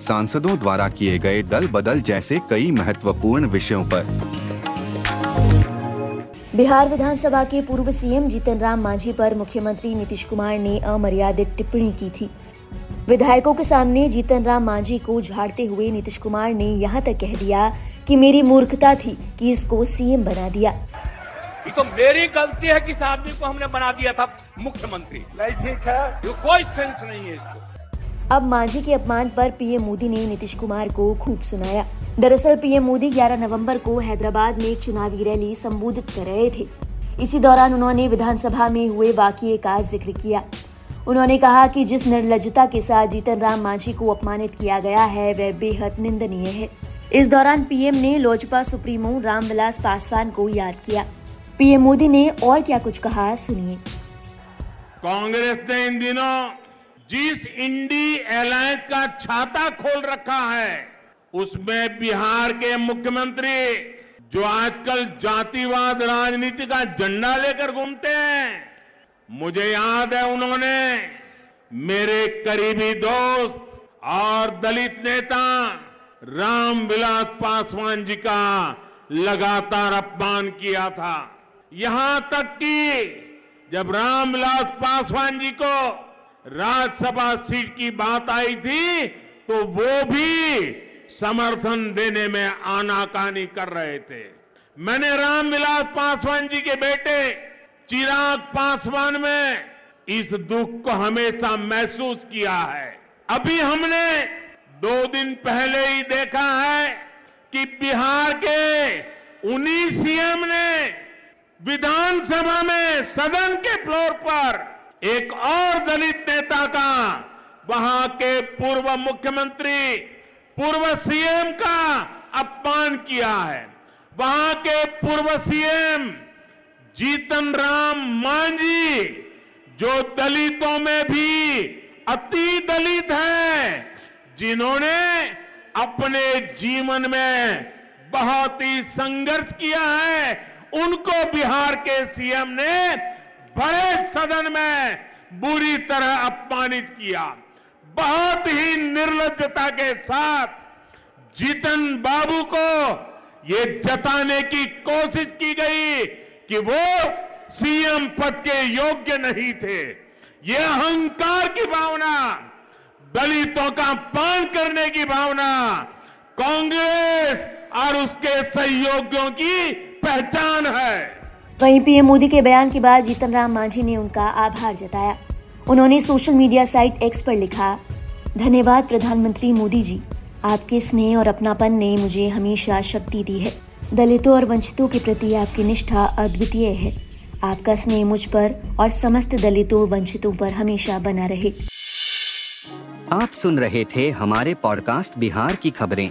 सांसदों द्वारा किए गए दल बदल जैसे कई महत्वपूर्ण विषयों पर। बिहार विधानसभा के पूर्व सीएम जीतन राम मांझी पर मुख्यमंत्री नीतीश कुमार ने अमर्यादित टिप्पणी की थी। विधायकों के सामने जीतन राम मांझी को झाड़ते हुए नीतीश कुमार ने यहाँ तक कह दिया कि मेरी मूर्खता थी कि इसको सीएम बना दिया। ये तो मेरी गलती है कि इस आदमी को हमने बना दिया था मुख्यमंत्री। नहीं ठीक है। ये कोई सेंस नहीं है इसको। अब मांझी के अपमान पर पीएम मोदी ने नीतीश कुमार को खूब सुनाया। दरअसल, पीएम मोदी 11 नवंबर को हैदराबाद में एक चुनावी रैली संबोधित कर रहे थे। इसी दौरान उन्होंने विधानसभा में हुए वाकये का ज़िक्र किया। उन्होंने कहा कि जिस निर्लजता के साथ जीतन राम मांझी को अपमानित किया गया है, वह बेहद निंदनीय है। इस दौरान पीएम ने लोजपा सुप्रीमो रामविलास पासवान को याद किया। पीएम मोदी ने और क्या कुछ कहा, सुनिए। कांग्रेस ने इन दिनों जिस इंडी अलायंस का छाता खोल रखा है, उसमें बिहार के मुख्यमंत्री जो आजकल जातिवाद राजनीति का झंडा लेकर घूमते हैं, मुझे याद है उन्होंने मेरे करीबी दोस्त और दलित नेता रामविलास पासवान जी का लगातार अपमान किया था। यहाँ तक कि जब रामविलास पासवान जी को राज्यसभा सीट की बात आई थी तो वो भी समर्थन देने में आनाकानी कर रहे थे। मैंने रामविलास पासवान जी के बेटे, चिराग पासवान में इस दुख को हमेशा महसूस किया है। अभी हमने दो दिन पहले ही देखा है कि बिहार के उन्हीं सीएम ने विधानसभा में सदन के फ्लोर पर एक और दलित नेता का, वहाँ के पूर्व मुख्यमंत्री, पूर्व सीएम का अपमान किया है। वहाँ के पूर्व सीएम जीतन राम मांझी, जो दलितों में भी अति दलित है, जिन्होंने अपने जीवन में बहुत ही संघर्ष किया है, उनको बिहार के सीएम ने बड़े सदन में बुरी तरह अपमानित किया। बहुत ही निर्लजता के साथ जीतन बाबू को ये जताने की कोशिश की गई कि वो सीएम पद के योग्य नहीं थे। ये अहंकार की भावना, दलितों का पान करने की भावना, कांग्रेस और उसके सहयोगियों की पहचान है। वहीं पीएम मोदी के बयान के बाद जीतन राम मांझी ने उनका आभार जताया। उन्होंने सोशल मीडिया साइट एक्स पर लिखा, धन्यवाद प्रधानमंत्री मोदी जी। आपके स्नेह और अपनापन ने मुझे हमेशा शक्ति दी है। दलितों और वंचितों के प्रति आपकी निष्ठा अद्वितीय है। आपका स्नेह मुझ पर और समस्त दलितों, वंचितों पर हमेशा बना रहे। आप सुन रहे थे हमारे पॉडकास्ट बिहार की खबरें।